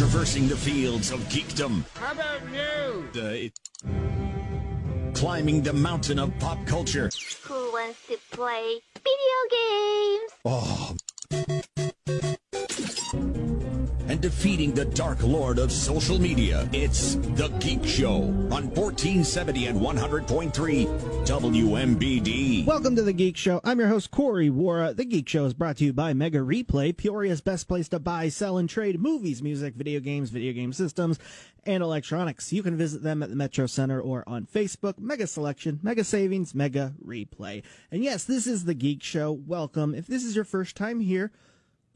Traversing the fields of geekdom. How about news? Uh, it- climbing the mountain of pop culture. Who wants to play video games? Oh. Defeating the dark lord of social media. It's The Geek Show on 1470 and 100.3 WMBD. Welcome to the Geek Show. I'm your host, Corey Wara. The Geek Show is brought to you by Mega Replay, Peoria's best place to buy, sell, and trade movies, music, video games, video game systems, and electronics. You can visit them at the Metro Center or on Facebook. Mega Selection, Mega Savings, Mega Replay. And yes, this is the Geek Show. Welcome. If this is your first time here,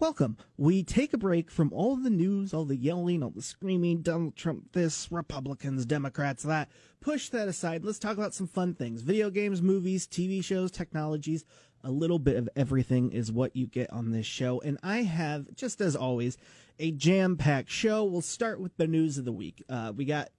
Welcome. We take a break from all the news, all the yelling, all the screaming, Donald Trump this, Republicans, Democrats that. Push that aside. Let's talk about some fun things. Video games, movies, TV shows, technologies. A little bit of everything is what you get on this show. And I have, just as always, a jam packed show. We'll start with the news of the week. Uh, we got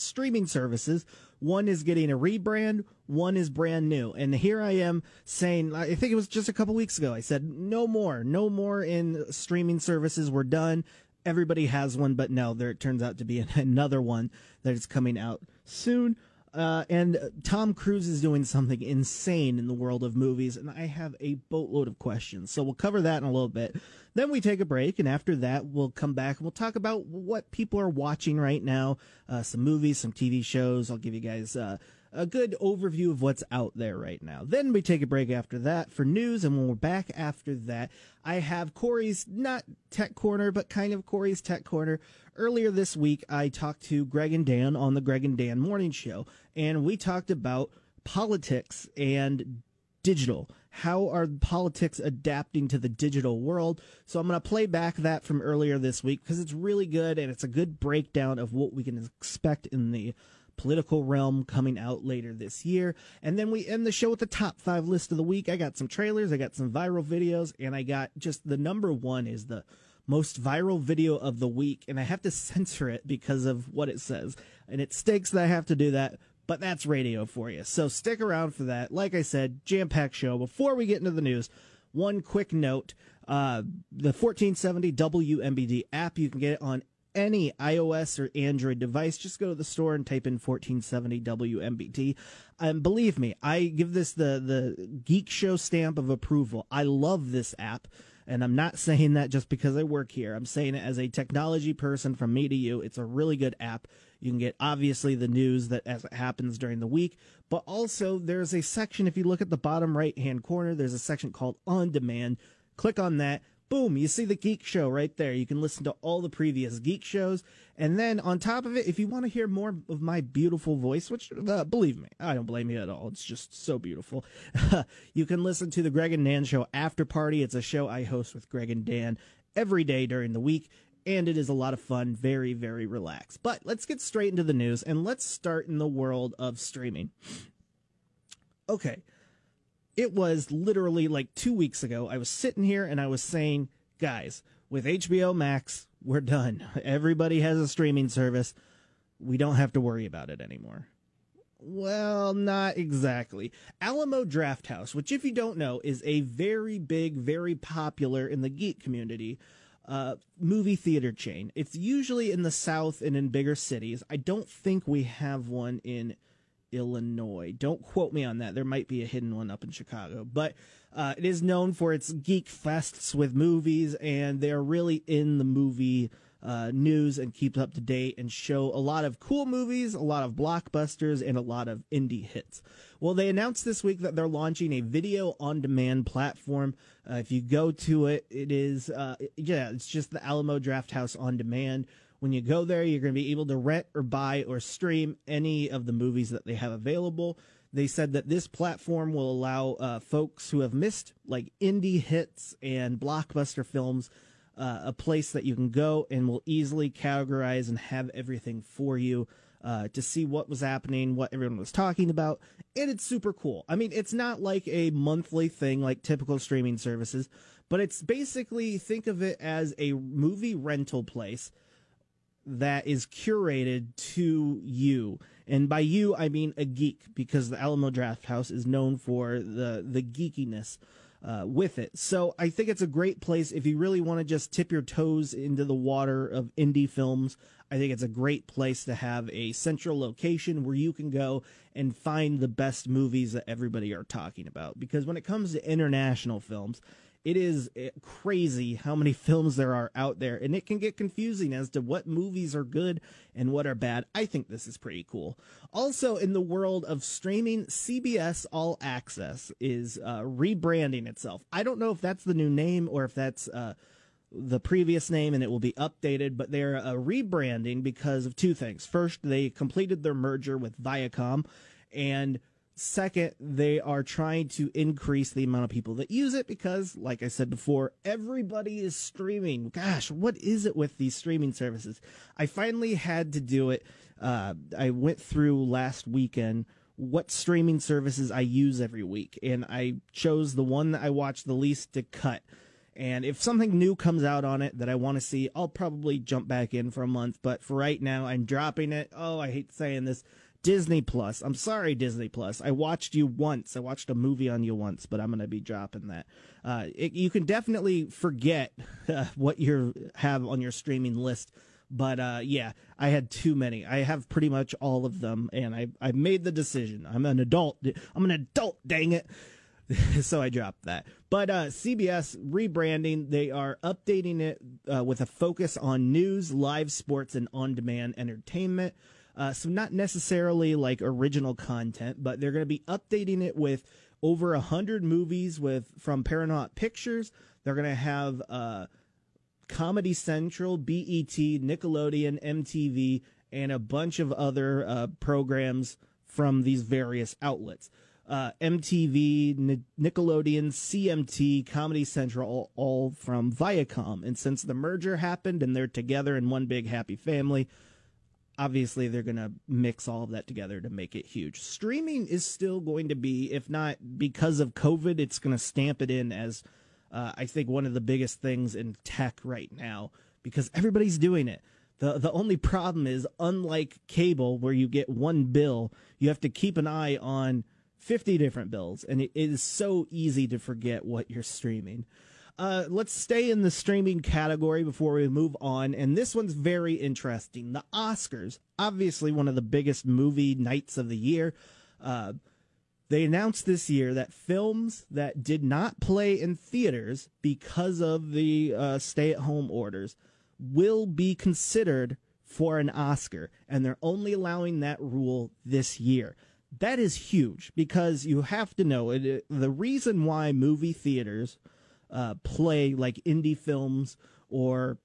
streaming services. One is getting a rebrand, one is brand new. And here I am saying, I think it was just a couple weeks ago, I said, no more, no more in streaming services. We're done. Everybody has one, but no, there it turns out to be another one that is coming out soon. Uh, and Tom Cruise is doing something insane in the world of movies, and I have a boatload of questions. So we'll cover that in a little bit. Then we take a break, and after that, we'll come back and we'll talk about what people are watching right now, uh, some movies, some TV shows. I'll give you guys uh, a good overview of what's out there right now. Then we take a break after that for news, and when we're back after that, I have Corey's not tech corner, but kind of Corey's tech corner. Earlier this week, I talked to Greg and Dan on the Greg and Dan Morning Show, and we talked about politics and digital. How are politics adapting to the digital world? So I'm going to play back that from earlier this week because it's really good and it's a good breakdown of what we can expect in the political realm coming out later this year. And then we end the show with the top five list of the week. I got some trailers, I got some viral videos, and I got just the number one is the most viral video of the week. And I have to censor it because of what it says. And it stinks that I have to do that. But that's radio for you. So stick around for that. Like I said, jam packed show. Before we get into the news, one quick note. Uh, the 1470 WMBD app, you can get it on any iOS or Android device, just go to the store and type in 1470 WMBD. And believe me, I give this the, the geek show stamp of approval. I love this app. And I'm not saying that just because I work here. I'm saying it as a technology person from me to you. It's a really good app. You can get obviously the news that as it happens during the week, but also there's a section, if you look at the bottom right hand corner, there's a section called on demand. Click on that boom, you see the Geek Show right there. You can listen to all the previous Geek shows. And then on top of it, if you want to hear more of my beautiful voice, which uh, believe me, I don't blame you at all. It's just so beautiful. you can listen to the Greg and Dan Show After Party. It's a show I host with Greg and Dan every day during the week. And it is a lot of fun, very, very relaxed. But let's get straight into the news and let's start in the world of streaming. Okay it was literally like two weeks ago. I was sitting here and I was saying, guys, with HBO Max, we're done. Everybody has a streaming service. We don't have to worry about it anymore. Well, not exactly. Alamo Drafthouse, which, if you don't know, is a very big, very popular in the geek community uh, movie theater chain. It's usually in the South and in bigger cities. I don't think we have one in Illinois. Don't quote me on that. There might be a hidden one up in Chicago, but uh, it is known for its geek fests with movies, and they're really in the movie uh, news and keep up to date and show a lot of cool movies, a lot of blockbusters, and a lot of indie hits. Well, they announced this week that they're launching a video on demand platform. Uh, if you go to it, it is, uh, yeah, it's just the Alamo Drafthouse on demand. When you go there, you're going to be able to rent or buy or stream any of the movies that they have available. They said that this platform will allow uh, folks who have missed like indie hits and blockbuster films uh, a place that you can go and will easily categorize and have everything for you uh, to see what was happening, what everyone was talking about. And it's super cool. I mean, it's not like a monthly thing like typical streaming services, but it's basically think of it as a movie rental place that is curated to you. And by you, I mean a geek, because the Alamo Drafthouse is known for the, the geekiness uh, with it. So I think it's a great place if you really want to just tip your toes into the water of indie films. I think it's a great place to have a central location where you can go and find the best movies that everybody are talking about. Because when it comes to international films, it is eh, crazy how many films there are out there, and it can get confusing as to what movies are good and what are bad. I think this is pretty cool. Also, in the world of streaming, CBS All Access is uh, rebranding itself. I don't know if that's the new name or if that's. Uh, the previous name and it will be updated, but they're uh, rebranding because of two things. First, they completed their merger with Viacom, and Second, they are trying to increase the amount of people that use it because, like I said before, everybody is streaming. Gosh, what is it with these streaming services? I finally had to do it. Uh, I went through last weekend what streaming services I use every week, and I chose the one that I watch the least to cut. And if something new comes out on it that I want to see, I'll probably jump back in for a month. But for right now, I'm dropping it. Oh, I hate saying this. Disney Plus. I'm sorry, Disney Plus. I watched you once. I watched a movie on you once, but I'm going to be dropping that. Uh, it, you can definitely forget uh, what you have on your streaming list. But uh, yeah, I had too many. I have pretty much all of them, and I I made the decision. I'm an adult. I'm an adult. Dang it. so I dropped that. But uh, CBS rebranding, they are updating it uh, with a focus on news, live sports, and on demand entertainment. Uh, so not necessarily like original content, but they're going to be updating it with over a hundred movies with from Paramount Pictures. They're going to have uh, Comedy Central, BET, Nickelodeon, MTV, and a bunch of other uh, programs from these various outlets. Uh, MTV, N- Nickelodeon, CMT, Comedy Central, all, all, from Viacom. And since the merger happened and they're together in one big happy family, obviously they're going to mix all of that together to make it huge. Streaming is still going to be, if not because of COVID, it's going to stamp it in as, uh, I think, one of the biggest things in tech right now because everybody's doing it. The, the only problem is, unlike cable, where you get one bill, you have to keep an eye on 50 different bills, and it is so easy to forget what you're streaming. Uh, let's stay in the streaming category before we move on. And this one's very interesting. The Oscars, obviously one of the biggest movie nights of the year. Uh, they announced this year that films that did not play in theaters because of the uh, stay at home orders will be considered for an Oscar. And they're only allowing that rule this year. That is huge because you have to know it, the reason why movie theaters uh, play like indie films or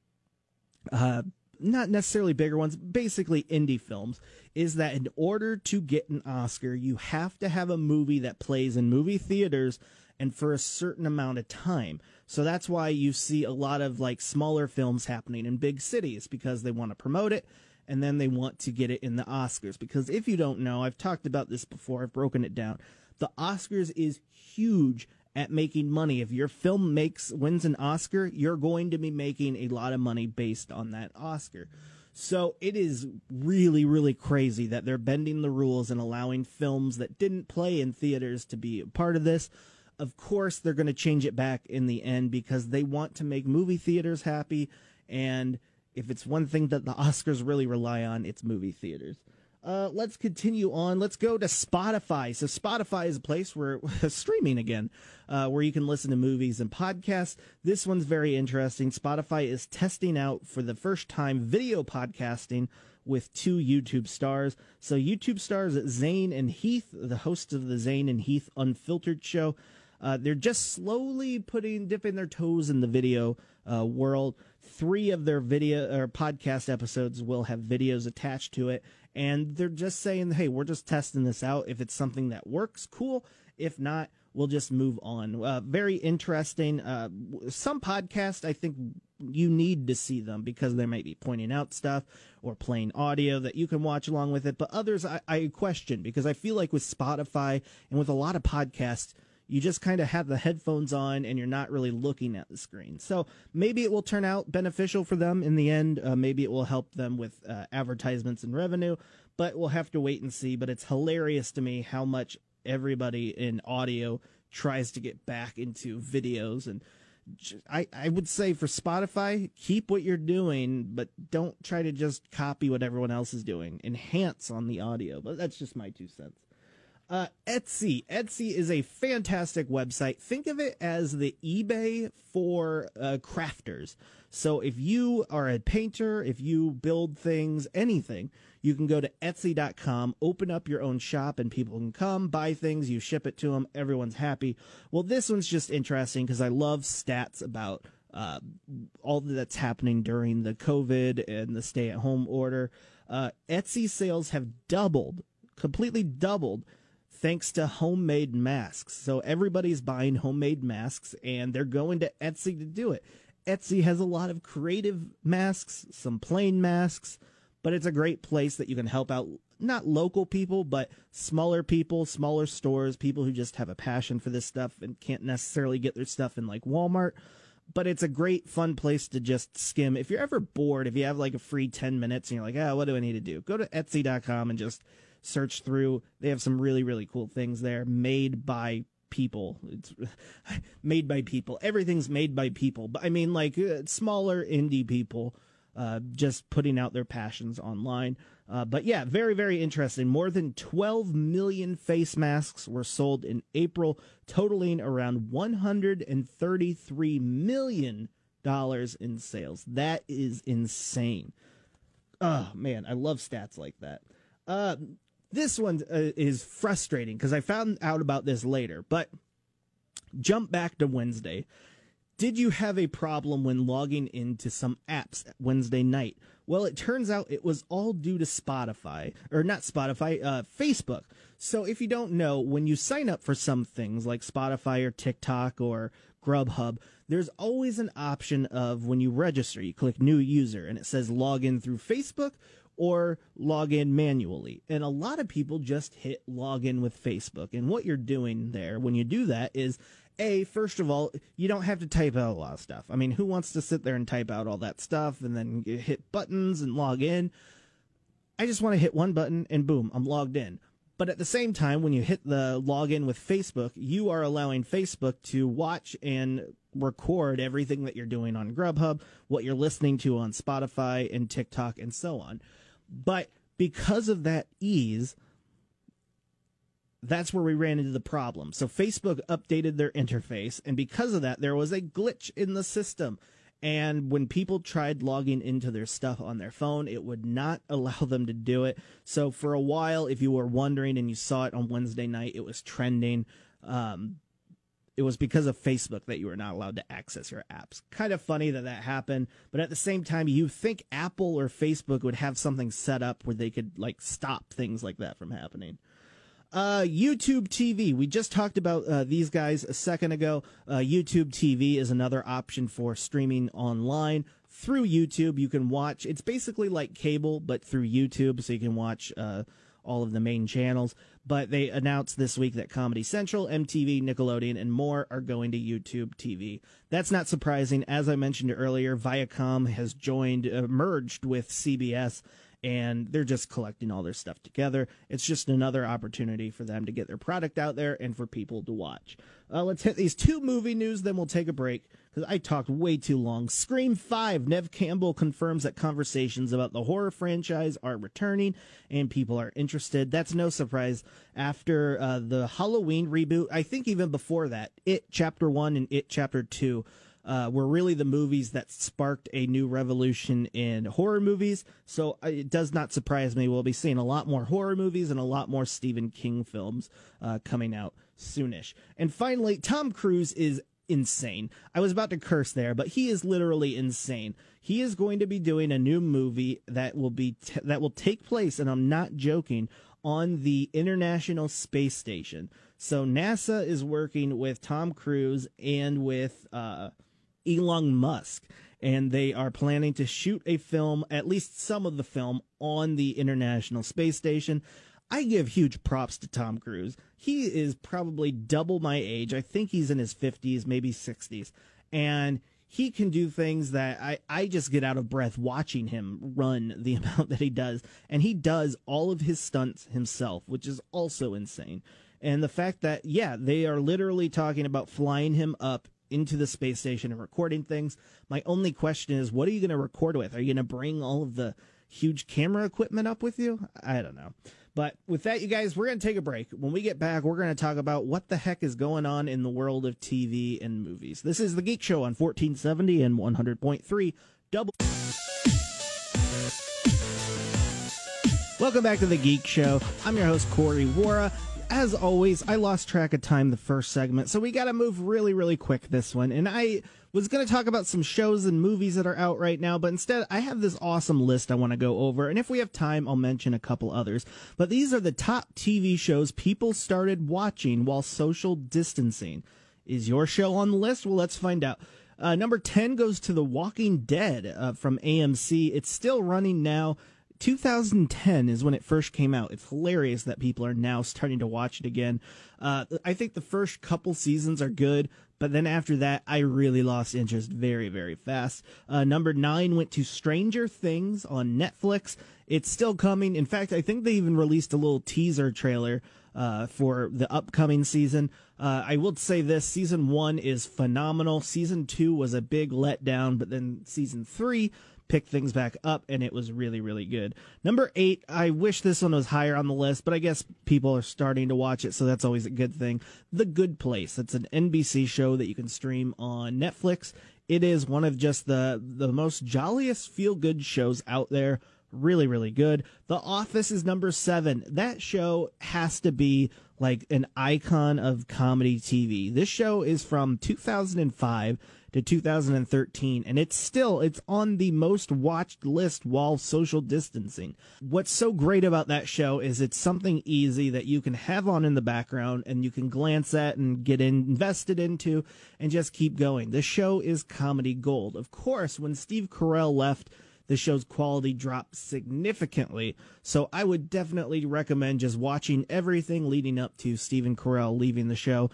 uh, not necessarily bigger ones, basically indie films, is that in order to get an Oscar, you have to have a movie that plays in movie theaters and for a certain amount of time. So that's why you see a lot of like smaller films happening in big cities because they want to promote it and then they want to get it in the Oscars. Because if you don't know, I've talked about this before, I've broken it down. The Oscars is huge at making money. If your film makes wins an Oscar, you're going to be making a lot of money based on that Oscar. So it is really, really crazy that they're bending the rules and allowing films that didn't play in theaters to be a part of this. Of course, they're going to change it back in the end because they want to make movie theaters happy. And if it's one thing that the Oscars really rely on, it's movie theaters. Uh, let's continue on. Let's go to Spotify. So Spotify is a place where streaming again, uh, where you can listen to movies and podcasts. This one's very interesting. Spotify is testing out for the first time video podcasting with two YouTube stars. So YouTube stars Zane and Heath, the hosts of the Zane and Heath Unfiltered show. Uh, they're just slowly putting dipping their toes in the video uh, world. Three of their video or podcast episodes will have videos attached to it, and they're just saying, "Hey, we're just testing this out. If it's something that works, cool. If not, we'll just move on." Uh, very interesting. Uh, some podcasts, I think, you need to see them because they might be pointing out stuff or playing audio that you can watch along with it. But others, I, I question because I feel like with Spotify and with a lot of podcasts you just kind of have the headphones on and you're not really looking at the screen. So maybe it will turn out beneficial for them in the end. Uh, maybe it will help them with uh, advertisements and revenue, but we'll have to wait and see. But it's hilarious to me how much everybody in audio tries to get back into videos and I, I would say for Spotify, keep what you're doing, but don't try to just copy what everyone else is doing. Enhance on the audio, but that's just my two cents. Uh, Etsy. Etsy is a fantastic website. Think of it as the eBay for uh, crafters. So if you are a painter, if you build things, anything, you can go to Etsy.com, open up your own shop, and people can come buy things. You ship it to them. Everyone's happy. Well, this one's just interesting because I love stats about uh, all that's happening during the COVID and the stay-at-home order. Uh, Etsy sales have doubled, completely doubled thanks to homemade masks. So everybody's buying homemade masks and they're going to Etsy to do it. Etsy has a lot of creative masks, some plain masks, but it's a great place that you can help out not local people, but smaller people, smaller stores, people who just have a passion for this stuff and can't necessarily get their stuff in like Walmart. But it's a great, fun place to just skim. If you're ever bored, if you have like a free 10 minutes and you're like, oh, what do I need to do? Go to Etsy.com and just search through. They have some really, really cool things there made by people. It's made by people. Everything's made by people. But I mean, like uh, smaller indie people uh, just putting out their passions online. Uh, but yeah, very, very interesting. More than 12 million face masks were sold in April, totaling around $133 million in sales. That is insane. Oh, man, I love stats like that. Uh, this one uh, is frustrating because I found out about this later, but jump back to Wednesday. Did you have a problem when logging into some apps Wednesday night? Well, it turns out it was all due to Spotify, or not Spotify, uh, Facebook. So if you don't know, when you sign up for some things like Spotify or TikTok or Grubhub, there's always an option of when you register, you click new user and it says log in through Facebook or log in manually. And a lot of people just hit log in with Facebook. And what you're doing there when you do that is a first of all you don't have to type out a lot of stuff i mean who wants to sit there and type out all that stuff and then hit buttons and log in i just want to hit one button and boom i'm logged in but at the same time when you hit the login with facebook you are allowing facebook to watch and record everything that you're doing on grubhub what you're listening to on spotify and tiktok and so on but because of that ease, that's where we ran into the problem. So Facebook updated their interface, and because of that, there was a glitch in the system. And when people tried logging into their stuff on their phone, it would not allow them to do it. So for a while, if you were wondering and you saw it on Wednesday night, it was trending. Um, it was because of Facebook that you were not allowed to access your apps. Kind of funny that that happened, but at the same time, you think Apple or Facebook would have something set up where they could like stop things like that from happening. Uh, YouTube TV. We just talked about uh, these guys a second ago. Uh, YouTube TV is another option for streaming online through YouTube. You can watch. It's basically like cable, but through YouTube, so you can watch uh, all of the main channels. But they announced this week that Comedy Central, MTV, Nickelodeon, and more are going to YouTube TV. That's not surprising. As I mentioned earlier, Viacom has joined, uh, merged with CBS and they're just collecting all their stuff together. It's just another opportunity for them to get their product out there and for people to watch. Uh, let's hit these two movie news, then we'll take a break because I talked way too long. Scream 5, Neve Campbell confirms that conversations about the horror franchise are returning and people are interested. That's no surprise after uh, the Halloween reboot. I think even before that, It Chapter 1 and It Chapter 2 uh, were really the movies that sparked a new revolution in horror movies. So uh, it does not surprise me. We'll be seeing a lot more horror movies and a lot more Stephen King films uh, coming out soonish. And finally, Tom Cruise is insane. I was about to curse there, but he is literally insane. He is going to be doing a new movie that will be t- that will take place, and I'm not joking, on the International Space Station. So NASA is working with Tom Cruise and with uh, Elon Musk, and they are planning to shoot a film, at least some of the film, on the International Space Station. I give huge props to Tom Cruise. He is probably double my age. I think he's in his 50s, maybe 60s. And he can do things that I, I just get out of breath watching him run the amount that he does. And he does all of his stunts himself, which is also insane. And the fact that, yeah, they are literally talking about flying him up into the space station and recording things. My only question is, what are you going to record with? Are you going to bring all of the huge camera equipment up with you? I don't know. But with that, you guys, we're going to take a break. When we get back, we're going to talk about what the heck is going on in the world of TV and movies. This is The Geek Show on 1470 and 100.3 double. Welcome back to The Geek Show. I'm your host, Corey Wara. As always, I lost track of time the first segment, so we got to move really, really quick this one. And I was going to talk about some shows and movies that are out right now, but instead I have this awesome list I want to go over. And if we have time, I'll mention a couple others. But these are the top TV shows people started watching while social distancing. Is your show on the list? Well, let's find out. Uh, number 10 goes to The Walking Dead uh, from AMC. It's still running now. 2010 is when it first came out. It's hilarious that people are now starting to watch it again. Uh, I think the first couple seasons are good, but then after that, I really lost interest very, very fast. Uh, number nine went to Stranger Things on Netflix. It's still coming. In fact, I think they even released a little teaser trailer uh, for the upcoming season. Uh, I will say this season one is phenomenal. Season two was a big letdown, but then season three picked things back up, and it was really, really good. Number eight, I wish this one was higher on the list, but I guess people are starting to watch it, so that's always a good thing. The Good Place. It's an NBC show that you can stream on Netflix. It is one of just the the most jolliest feel good shows out there. Really, really good. The Office is number seven. That show has to be like an icon of comedy TV. This show is from 2005 to 2013 and it's still it's on the most watched list while social distancing. What's so great about that show is it's something easy that you can have on in the background and you can glance at and get invested into and just keep going. The show is comedy gold. Of course, when Steve Carell left the show's quality dropped significantly. So I would definitely recommend just watching everything leading up to Stephen Carell leaving the show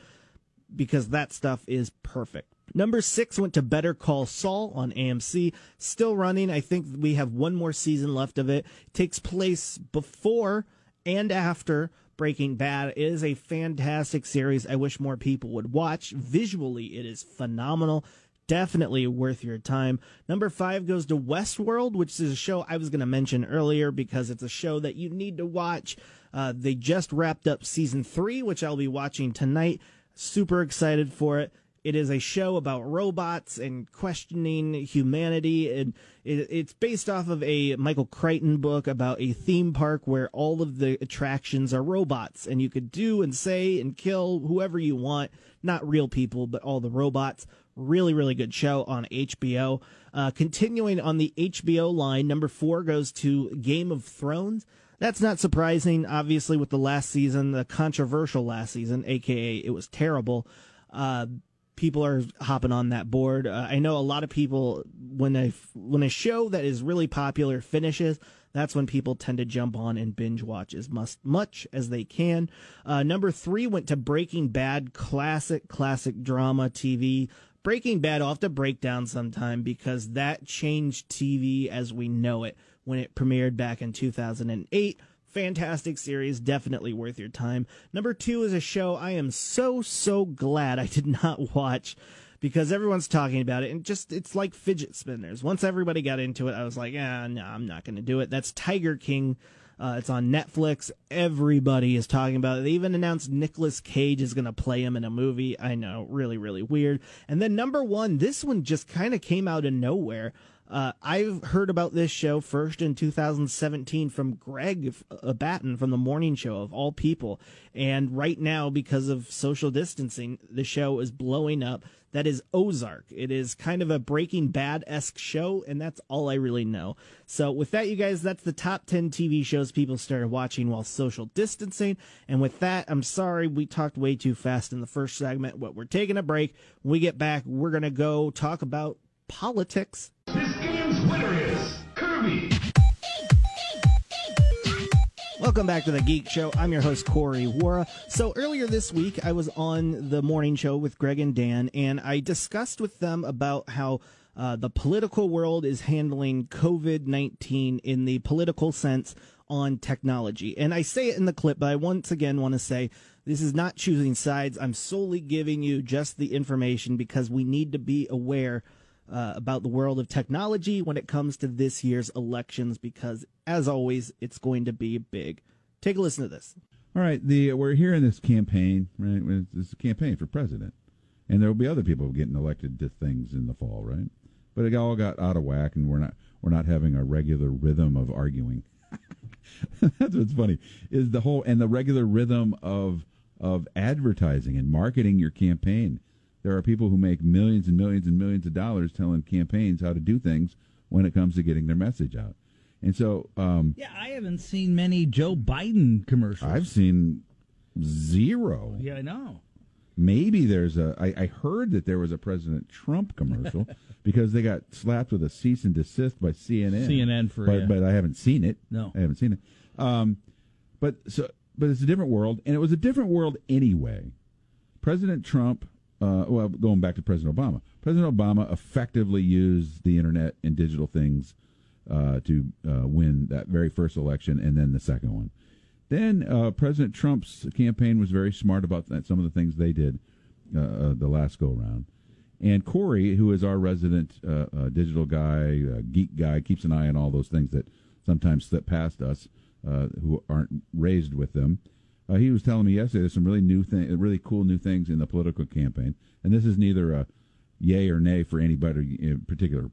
because that stuff is perfect. Number six went to Better Call Saul on AMC. Still running. I think we have one more season left of it. takes place before and after Breaking Bad. It is a fantastic series. I wish more people would watch. Visually, it is phenomenal. Definitely worth your time. Number five goes to Westworld, which is a show I was going to mention earlier because it's a show that you need to watch. Uh, they just wrapped up season three, which I'll be watching tonight. Super excited for it. It is a show about robots and questioning humanity, and it's based off of a Michael Crichton book about a theme park where all of the attractions are robots, and you could do and say and kill whoever you want, not real people, but all the robots. Really, really good show on HBO. Uh, continuing on the HBO line, number four goes to Game of Thrones. That's not surprising, obviously, with the last season, the controversial last season, aka it was terrible. Uh, people are hopping on that board. Uh, I know a lot of people when a when a show that is really popular finishes, that's when people tend to jump on and binge watch as much, much as they can. Uh, number three went to Breaking Bad, classic classic drama TV. Breaking Bad, I'll have to break down sometime because that changed TV as we know it when it premiered back in 2008 fantastic series, definitely worth your time. Number two is a show I am so, so glad I did not watch because everyone's talking about it and just, it's like fidget spinners. Once everybody got into it, I was like, ah, no, I'm not going to do it. That's Tiger King. Uh, it's on Netflix. Everybody is talking about it. They even announced Nicolas Cage is going to play him in a movie. I know, really, really weird. And then number one, this one just kind of came out of nowhere. Uh, I've heard about this show first in 2017 from Greg uh, Batten from the morning show of all people. And right now, because of social distancing, the show is blowing up. That is Ozark. It is kind of a Breaking Bad esque show, and that's all I really know. So, with that, you guys, that's the top 10 TV shows people started watching while social distancing. And with that, I'm sorry we talked way too fast in the first segment, but we're taking a break. When we get back, we're going to go talk about politics. Winner is Kirby. Welcome back to the Geek Show. I'm your host, Corey Wara. So earlier this week, I was on the morning show with Greg and Dan, and I discussed with them about how uh, the political world is handling COVID 19 in the political sense on technology. And I say it in the clip, but I once again want to say this is not choosing sides. I'm solely giving you just the information because we need to be aware uh, about the world of technology when it comes to this year's elections because, as always, it's going to be big. Take a listen to this. All right, the we're here in this campaign, right? It's a campaign for president, and there will be other people getting elected to things in the fall, right? But it all got out of whack, and we're not we're not having a regular rhythm of arguing. That's what's funny is the whole and the regular rhythm of of advertising and marketing your campaign. There are people who make millions and millions and millions of dollars telling campaigns how to do things when it comes to getting their message out. And so, um, yeah, I haven't seen many Joe Biden commercials. I've seen zero. Yeah, I know. Maybe there's a. I, I heard that there was a President Trump commercial because they got slapped with a cease and desist by CNN. CNN for, but, yeah. but I haven't seen it. No. I haven't seen it. Um, but so, but it's a different world, and it was a different world anyway. President Trump, uh, well, going back to President Obama, President Obama effectively used the internet and digital things uh, to uh, win that very first election and then the second one. Then uh, President Trump's campaign was very smart about that, some of the things they did uh, uh, the last go around. And Corey, who is our resident digital guy, geek guy, keeps an eye on all those things that sometimes slip past us who aren't raised with them. He was telling me yesterday there's some really new thing, really cool new things in the political campaign, and this is neither a yay or nay for anybody in particular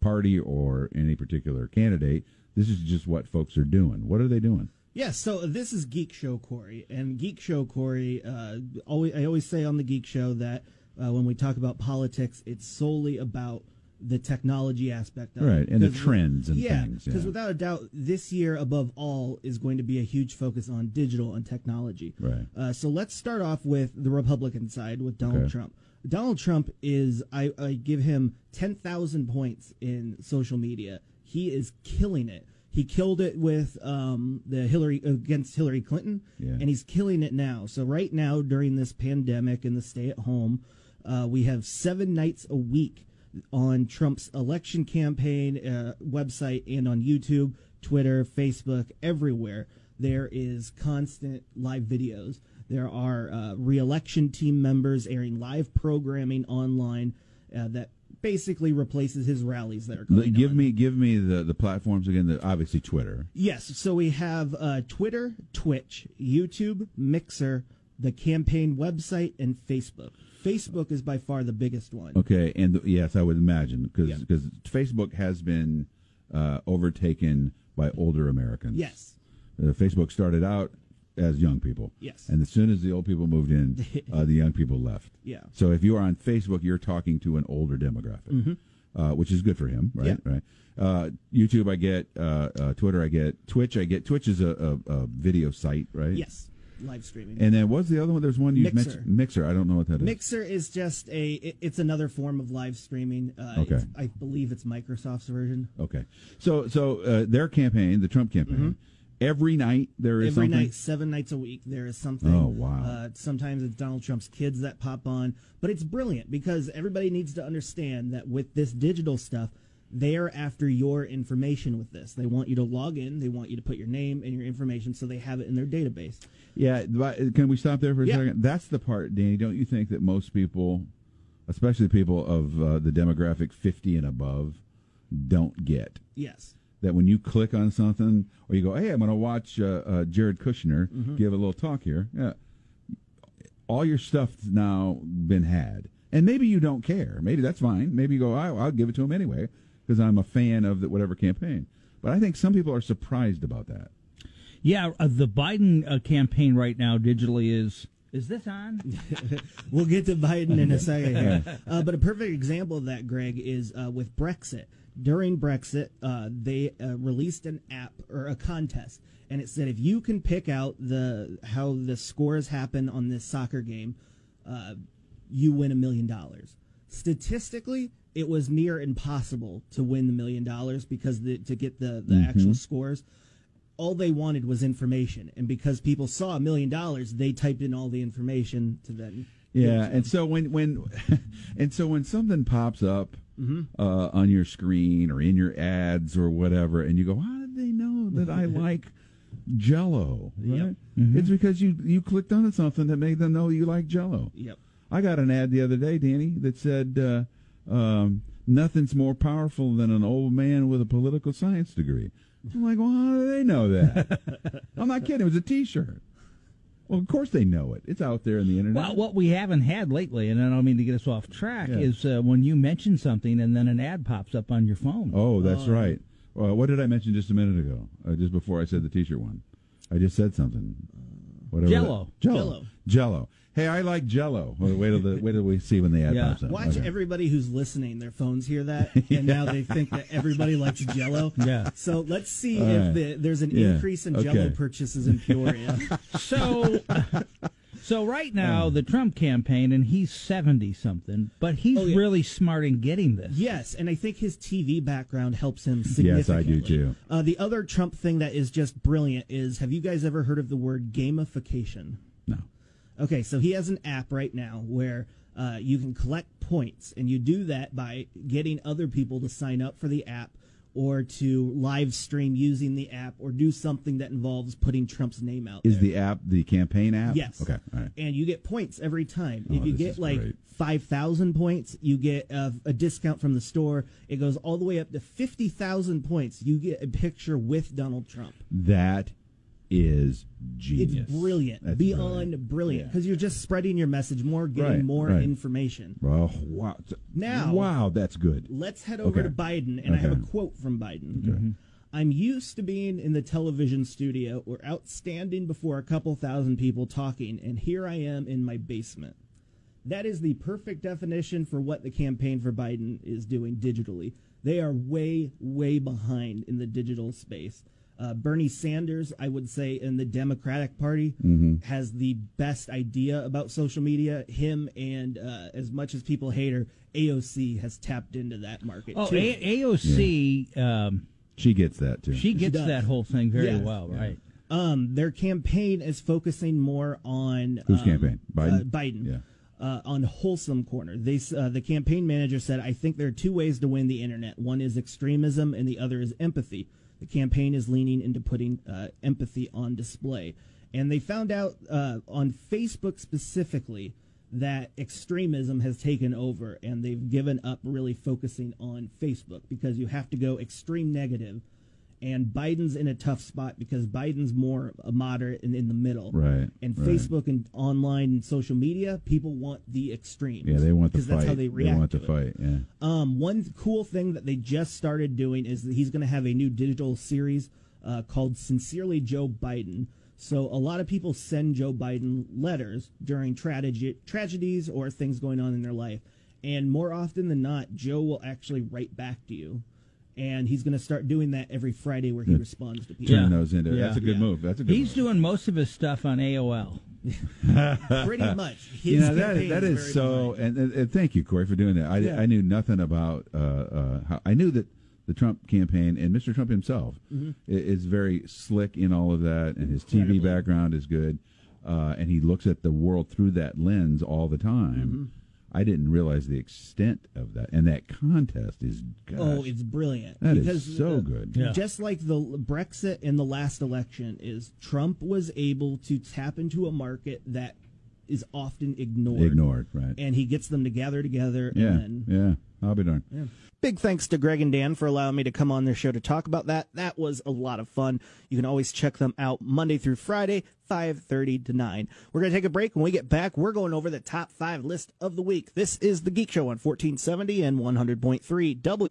party or any particular candidate. This is just what folks are doing. What are they doing? Yes, so this is Geek Show Corey, and Geek Show Corey. Uh, always, I always say on the Geek Show that uh, when we talk about politics, it's solely about the technology aspect of right, it. and the trends and yeah, things. Because yeah. without a doubt, this year above all is going to be a huge focus on digital and technology. Right. Uh, so let's start off with the Republican side with Donald Okay. Trump. Donald Trump is I, I give him ten thousand points in social media. He is killing it. He killed it with um, the Hillary against Hillary Clinton, Yeah. and he's killing it now. So right now, during this pandemic and the stay at home, uh, we have seven nights a week on Trump's election campaign uh, website and on YouTube, Twitter, Facebook, everywhere. There is constant live videos. There are uh, re-election team members airing live programming online uh, that basically replaces his rallies that are going give on. me give me the, the platforms again. The, obviously Twitter. Yes, so we have uh, Twitter, Twitch, YouTube, Mixer, the campaign website, and Facebook. Facebook is by far the biggest one. Okay, and th- yes, I would imagine because Yeah. Facebook has been uh, overtaken by older Americans. Yes. Uh, Facebook started out as young people. Yes. And as soon as the old people moved in, uh, the young people left. Yeah. So if you are on Facebook, you're talking to an older demographic, uh, which is good for him, right? Mm-hmm. Yeah. Right. Uh, YouTube, I get. Uh, uh, Twitter, I get. Twitch, I get. Twitch is a, a, a video site, right? Yes. Live streaming. And then what's the other one? There's one you Mixer. mentioned. Mixer. I don't know what that is. Mixer is just a. it- it's another form of live streaming. Uh, Okay. it's- I believe it's Microsoft's version. Okay. So so uh, their campaign, the Trump campaign, every night there is Mm-hmm. Every something. night, seven nights a week, there is something. Oh, wow. Uh, sometimes it's Donald Trump's kids that pop on, but it's brilliant because everybody needs to understand that with this digital stuff, they're after your information with this. They want you to log in, they want you to put your name and your information so they have it in their database. Yeah, but can we stop there for a Yeah. second? That's the part, Danny. Don't you think that most people, especially people of uh, the demographic 50 and above, don't get? Yes. That when you click on something, or you go, hey, I'm going to watch uh, uh, Jared Kushner Mm-hmm. give a little talk here, yeah, all your stuff's now been had. And maybe you don't care. Maybe that's fine. Maybe you go, I, I'll give it to him anyway because I'm a fan of the, whatever campaign. But I think some people are surprised about that. Yeah, uh, the Biden uh, campaign right now digitally is. Is this on? We'll get to Biden in a second here. Uh, but a perfect example of that, Greg, is uh, with Brexit. During Brexit, uh, they uh, released an app or a contest, and it said if you can pick out the how the scores happen on this soccer game, uh, you win a million dollars. Statistically, it was near impossible to win the million dollars because the, to get the, the actual scores all they wanted was information, and because people saw a million dollars, they typed in all the information to then. Yeah, and so when when and so when something pops up uh, on your screen or in your ads or whatever, and you go, "How did they know that I like Jello. Right? Yep. It's because you you clicked on something that made them know you like Jello. Yep. I got an ad the other day, Danny, that said uh, um, nothing's more powerful than an old man with a political science degree. I'm like, well, how do they know that? I'm not kidding. It was a T-shirt. Well, of course they know it. It's out there in the internet. Well, what we haven't had lately, and I don't mean to get us off track, Yeah. is uh, when you mention something and then an ad pops up on your phone. Oh, that's right. Uh, what did I mention just a minute ago? Uh, just before I said the T-shirt one, I just said something. Whatever. Jell-O. that- Jello. Jell-O. Jello. Hey, I like Jello. Well, wait till the wait till we see when the ad Yeah. pops up. Watch Okay. everybody who's listening, their phones hear that, and now they think that everybody likes Jello. Yeah. So let's see All if right. the, there's an Yeah. increase in Okay. Jello purchases in Peoria. So, so right now the Trump campaign, and he's seventy something, but he's Oh, yeah. really smart in getting this. yes, and I think his TV background helps him Yes. I do too. Uh, the other Trump thing that is just brilliant is: Have you guys ever heard of the word gamification? No. Okay, so he has an app right now where uh, you can collect points, and you do that by getting other people to sign up for the app or to live stream using the app or do something that involves putting Trump's name out Is there. the app the campaign app? Yes. Okay. All right. And you get points every time. Oh, if you get like great. 5,000 points, you get a, a discount from the store. It goes all the way up to 50,000 points. You get a picture with Donald Trump. That is genius. It's brilliant, That's beyond brilliant, Yeah. because you're just spreading your message more, getting Right, more right. information. Oh, wow. Now- wow, that's good. Let's head over Okay. to Biden, and I have a Okay. quote from Biden. Mm-hmm. I'm used to being in the television studio or outstanding before a couple thousand people talking, and here I am in my basement. That is the perfect definition for what the campaign for Biden is doing digitally. They are way, way behind in the digital space. Uh, Bernie Sanders, I would say, in the Democratic Party, has the best idea about social media. Him and, uh, as much as people hate her, AOC has tapped into that market. Oh, too. A- AOC, um, She gets that too. she gets does. that whole thing very Yeah. well, right? Um, their campaign is focusing more on Whose um, campaign? Biden? Uh, Biden. Yeah. Uh, on wholesome corner, they uh, the campaign manager said, "I think there are two ways to win the internet. One is extremism, and the other is empathy. The campaign is leaning into putting uh, empathy on display." And they found out uh, on Facebook specifically that extremism has taken over, and they've given up really focusing on Facebook because you have to go extreme negative and Biden's in a tough spot because Biden's more a moderate and in the middle. Right, And right. Facebook and online and social media, people want the extremes. Yeah, they want the because fight. that's how they react. want to the fight. Yeah. Um, one cool thing that they just started doing is that he's going to have a new digital series uh, called "Sincerely Joe Biden." So a lot of people send Joe Biden letters during tragedy, tragedies or things going on in their life, and more often than not, Joe will actually write back to you. And he's going to start doing that every Friday, where he responds to people. Turn those into. That's a good Yeah. move. That's a good. He's move. doing most of his stuff on AOL. Pretty much. His you know that campaign that is is so. And, and, and thank you, Corey, for doing that. I, Yeah. I knew nothing about. Uh, uh, how, I knew that the Trump campaign and Mr. Trump himself Mm-hmm. is very slick in all of that, and his TV Incredibly. background is good, uh, and he looks at the world through that lens all the time. Mm-hmm. I didn't realize the extent of that, and that contest is. Gosh, Oh, it's brilliant. That is because, so uh, good. Yeah. Just like the Brexit in the last election, is Trump was able to tap into a market that is often ignored. ignored, right? And he gets them to gather together. yeah, And yeah. I'll be darned. Big thanks to Greg and Dan for allowing me to come on their show to talk about that. That was a lot of fun. You can always check them out Monday through Friday, 5.30 to 9. We're going to take a break. When we get back, we're going over the top five list of the week. This is The Geek Show on 1470 and 100.3 W.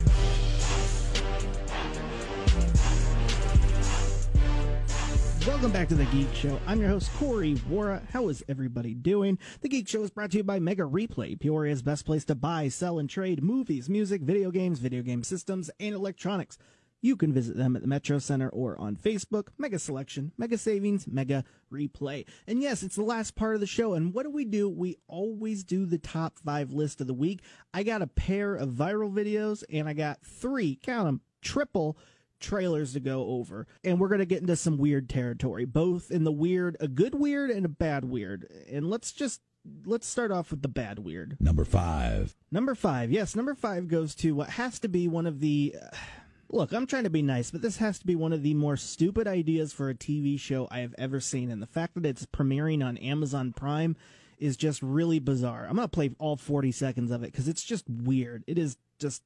Welcome back to the Geek Show. I'm your host, Corey Wara. How is everybody doing? The Geek Show is brought to you by Mega Replay, Peoria's best place to buy, sell, and trade movies, music, video games, video game systems, and electronics. You can visit them at the Metro Center or on Facebook. Mega Selection, Mega Savings, Mega Replay. And yes, it's the last part of the show. And what do we do? We always do the top five list of the week. I got a pair of viral videos, and I got three, count them, triple trailers to go over. And we're going to get into some weird territory, both in the weird, a good weird and a bad weird. And let's just let's start off with the bad weird. Number five. Number 5. Yes, number 5 goes to what has to be one of the uh, Look, I'm trying to be nice, but this has to be one of the more stupid ideas for a TV show I have ever seen. And the fact that it's premiering on Amazon Prime is just really bizarre. I'm going to play all 40 seconds of it because it's just weird. It is just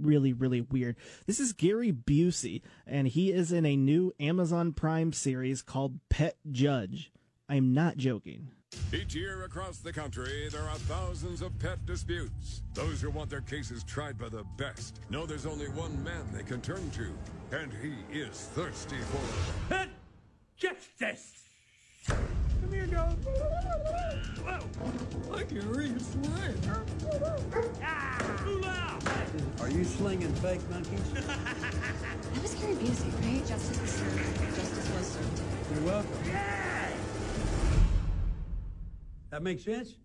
really, really weird. This is Gary Busey, and he is in a new Amazon Prime series called Pet Judge. I'm not joking. Each year across the country, there are thousands of pet disputes. Those who want their cases tried by the best know there's only one man they can turn to, and he is thirsty for Pet justice. Come here, dog. Whoa. I can read swear. Ah! Are you slinging fake monkeys? That was Gary Busey, right? Justice was served. Justice was served. You're welcome. That makes sense?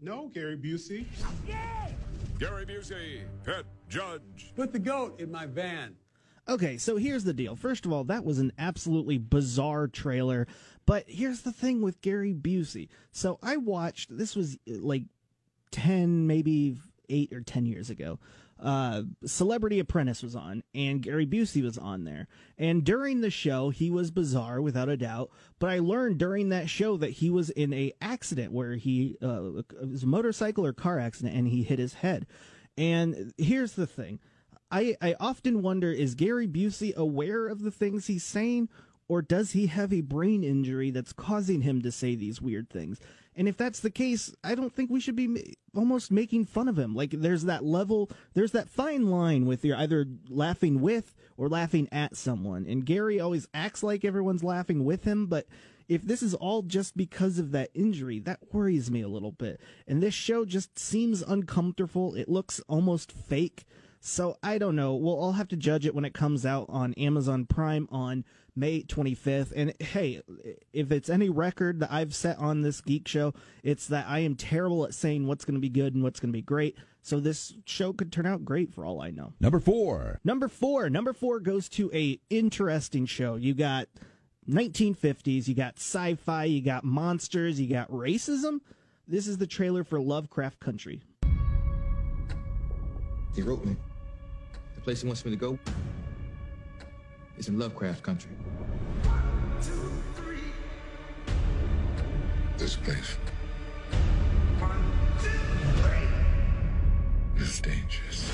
No, Gary Busey. Gary Busey, pet judge. Put the goat in my van. Okay, so here's the deal. First of all, that was an absolutely bizarre trailer. But here's the thing with Gary Busey. So I watched, this was uh, like 10, maybe 8 or 10 years ago. Uh, Celebrity Apprentice was on, and Gary Busey was on there. And during the show, he was bizarre, without a doubt. But I learned during that show that he was in a accident where he, uh, was a motorcycle or car accident, and he hit his head. And here's the thing. I, I often wonder is Gary Busey aware of the things he's saying, or does he have a brain injury that's causing him to say these weird things? And if that's the case, I don't think we should be almost making fun of him. Like there's that level, there's that fine line with you're either laughing with or laughing at someone. And Gary always acts like everyone's laughing with him, but if this is all just because of that injury, that worries me a little bit. And this show just seems uncomfortable. It looks almost fake. So I don't know. We'll all have to judge it when it comes out on Amazon Prime on May 25th. And hey, if it's any record that I've set on this geek show, it's that I am terrible at saying what's going to be good and what's going to be great. So this show could turn out great for all I know. Number four. Number four. Number four goes to a interesting show. You got 1950s, you got sci-fi, you got monsters, you got racism. This is the trailer for Lovecraft Country. He wrote me. The place he wants me to go is in Lovecraft country. This place is dangerous.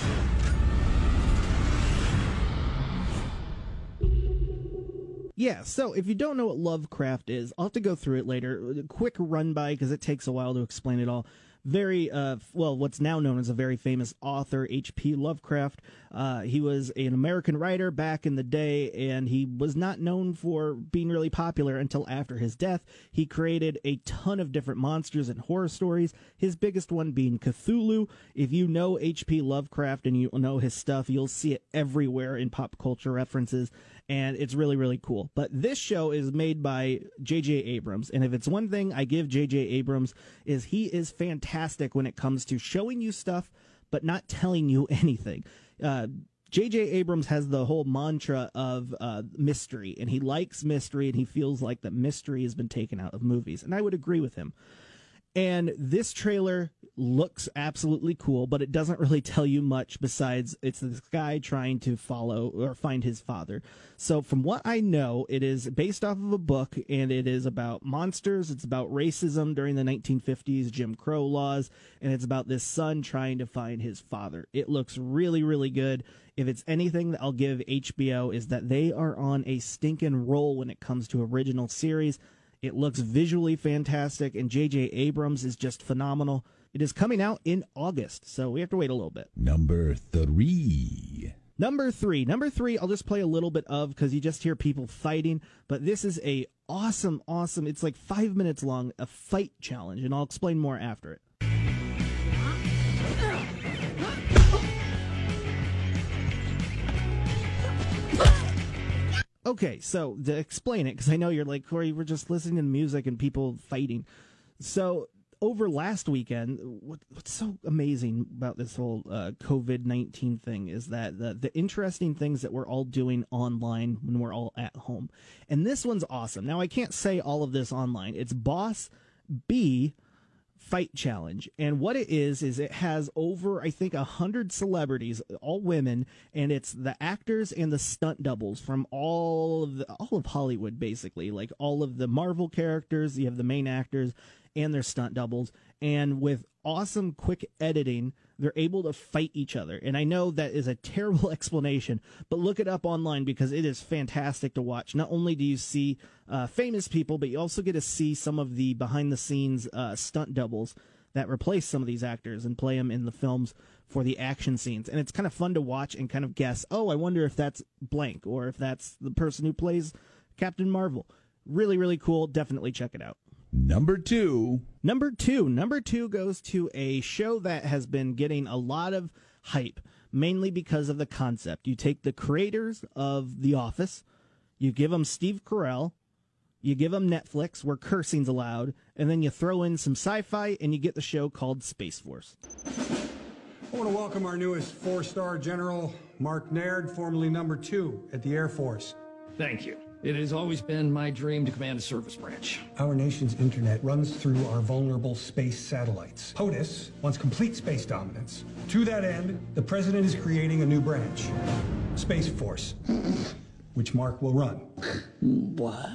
Yeah, so if you don't know what Lovecraft is, I'll have to go through it later. A quick run by because it takes a while to explain it all. Very, uh, well, what's now known as a very famous author, H.P. Lovecraft. Uh, he was an American writer back in the day, and he was not known for being really popular until after his death. He created a ton of different monsters and horror stories, his biggest one being Cthulhu. If you know H.P. Lovecraft and you know his stuff, you'll see it everywhere in pop culture references and it's really really cool. But this show is made by J.J. Abrams, and if it's one thing I give J.J. Abrams is he is fantastic when it comes to showing you stuff but not telling you anything. Uh, J.J. Abrams has the whole mantra of uh, mystery, and he likes mystery, and he feels like that mystery has been taken out of movies, and I would agree with him. And this trailer looks absolutely cool, but it doesn't really tell you much besides it's this guy trying to follow or find his father. So, from what I know, it is based off of a book and it is about monsters. It's about racism during the 1950s, Jim Crow laws, and it's about this son trying to find his father. It looks really, really good. If it's anything that I'll give HBO is that they are on a stinking roll when it comes to original series. It looks visually fantastic, and J.J. Abrams is just phenomenal. It is coming out in August, so we have to wait a little bit. Number three. Number three. Number three, I'll just play a little bit of because you just hear people fighting, but this is a awesome, awesome, it's like five minutes long, a fight challenge, and I'll explain more after it. Okay, so to explain it, because I know you're like, Corey, we're just listening to music and people fighting. So over last weekend, what, what's so amazing about this whole uh, COVID 19 thing is that the, the interesting things that we're all doing online when we're all at home. And this one's awesome. Now, I can't say all of this online. It's Boss B fight challenge. And what it is is it has over I think a hundred celebrities, all women, and it's the actors and the stunt doubles from all of the, all of Hollywood basically, like all of the Marvel characters. You have the main actors and their stunt doubles, and with awesome quick editing, they're able to fight each other. And I know that is a terrible explanation, but look it up online because it is fantastic to watch. Not only do you see uh, famous people, but you also get to see some of the behind the scenes uh, stunt doubles that replace some of these actors and play them in the films for the action scenes. And it's kind of fun to watch and kind of guess, oh, I wonder if that's blank or if that's the person who plays Captain Marvel. Really, really cool. Definitely check it out. Number two. Number two. Number two goes to a show that has been getting a lot of hype, mainly because of the concept. You take the creators of The Office, you give them Steve Carell, you give them Netflix, where cursing's allowed, and then you throw in some sci fi and you get the show called Space Force. I want to welcome our newest four-star general, Mark Naird, formerly number two at the Air Force. Thank you. It has always been my dream to command a service branch. Our nation's internet runs through our vulnerable space satellites. POTUS wants complete space dominance. To that end, the president is creating a new branch, Space Force, which Mark will run. What?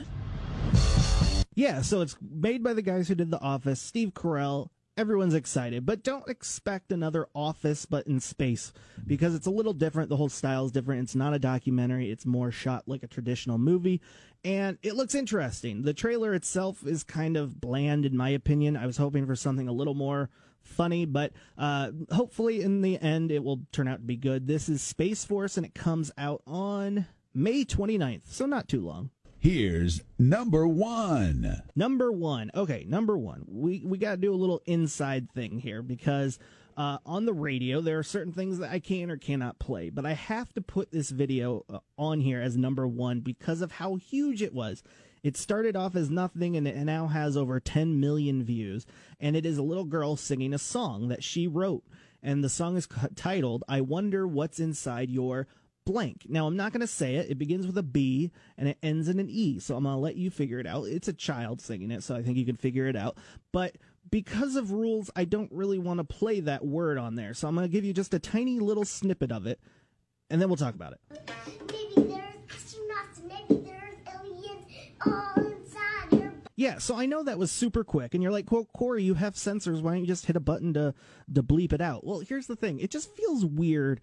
Yeah, so it's made by the guys who did The Office, Steve Carell. Everyone's excited, but don't expect another Office, but in space, because it's a little different. The whole style is different. It's not a documentary, it's more shot like a traditional movie, and it looks interesting. The trailer itself is kind of bland, in my opinion. I was hoping for something a little more funny, but uh, hopefully in the end it will turn out to be good. This is Space Force, and it comes out on May 29th, so not too long. Here's number one. Number one. Okay, number one. We we got to do a little inside thing here because uh, on the radio there are certain things that I can or cannot play, but I have to put this video uh, on here as number one because of how huge it was. It started off as nothing and it now has over 10 million views, and it is a little girl singing a song that she wrote, and the song is titled "I Wonder What's Inside Your." Blank. Now, I'm not going to say it. It begins with a B and it ends in an E. So I'm going to let you figure it out. It's a child singing it, so I think you can figure it out. But because of rules, I don't really want to play that word on there. So I'm going to give you just a tiny little snippet of it, and then we'll talk about it. Maybe there's astronauts, maybe there's aliens all inside your Yeah, so I know that was super quick, and you're like, well, Corey, you have censors. Why don't you just hit a button to to bleep it out? Well, here's the thing: it just feels weird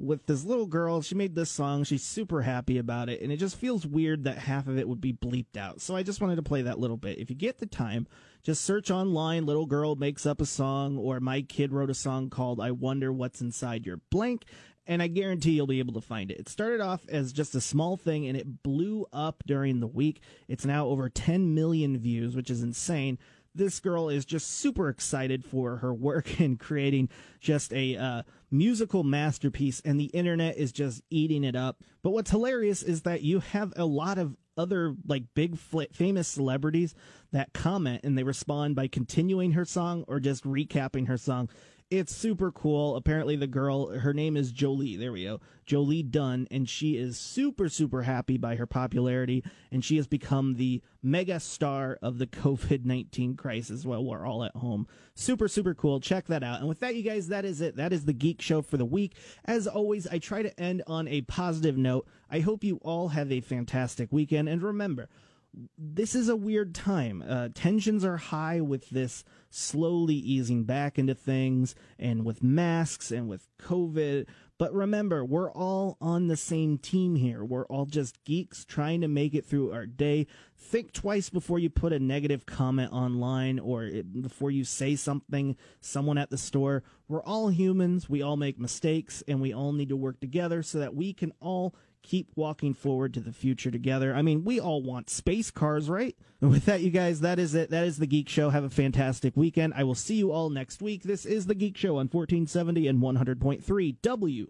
with this little girl. She made this song. She's super happy about it. And it just feels weird that half of it would be bleeped out. So I just wanted to play that little bit. If you get the time, just search online, little girl makes up a song, or my kid wrote a song called I Wonder What's Inside Your Blank. And I guarantee you'll be able to find it. It started off as just a small thing and it blew up during the week. It's now over 10 million views, which is insane this girl is just super excited for her work in creating just a uh, musical masterpiece, and the internet is just eating it up. But what's hilarious is that you have a lot of other like big fl- famous celebrities that comment and they respond by continuing her song or just recapping her song it's super cool. Apparently, the girl, her name is Jolie. There we go. Jolie Dunn. And she is super, super happy by her popularity. And she has become the mega star of the COVID 19 crisis while we're all at home. Super, super cool. Check that out. And with that, you guys, that is it. That is the Geek Show for the week. As always, I try to end on a positive note. I hope you all have a fantastic weekend. And remember, this is a weird time. Uh, tensions are high with this slowly easing back into things and with masks and with COVID. But remember, we're all on the same team here. We're all just geeks trying to make it through our day. Think twice before you put a negative comment online or it, before you say something, someone at the store. We're all humans. We all make mistakes and we all need to work together so that we can all keep walking forward to the future together. I mean, we all want space cars, right? And with that, you guys, that is it. That is the Geek Show. Have a fantastic weekend. I will see you all next week. This is the Geek Show on 1470 and 100.3 W.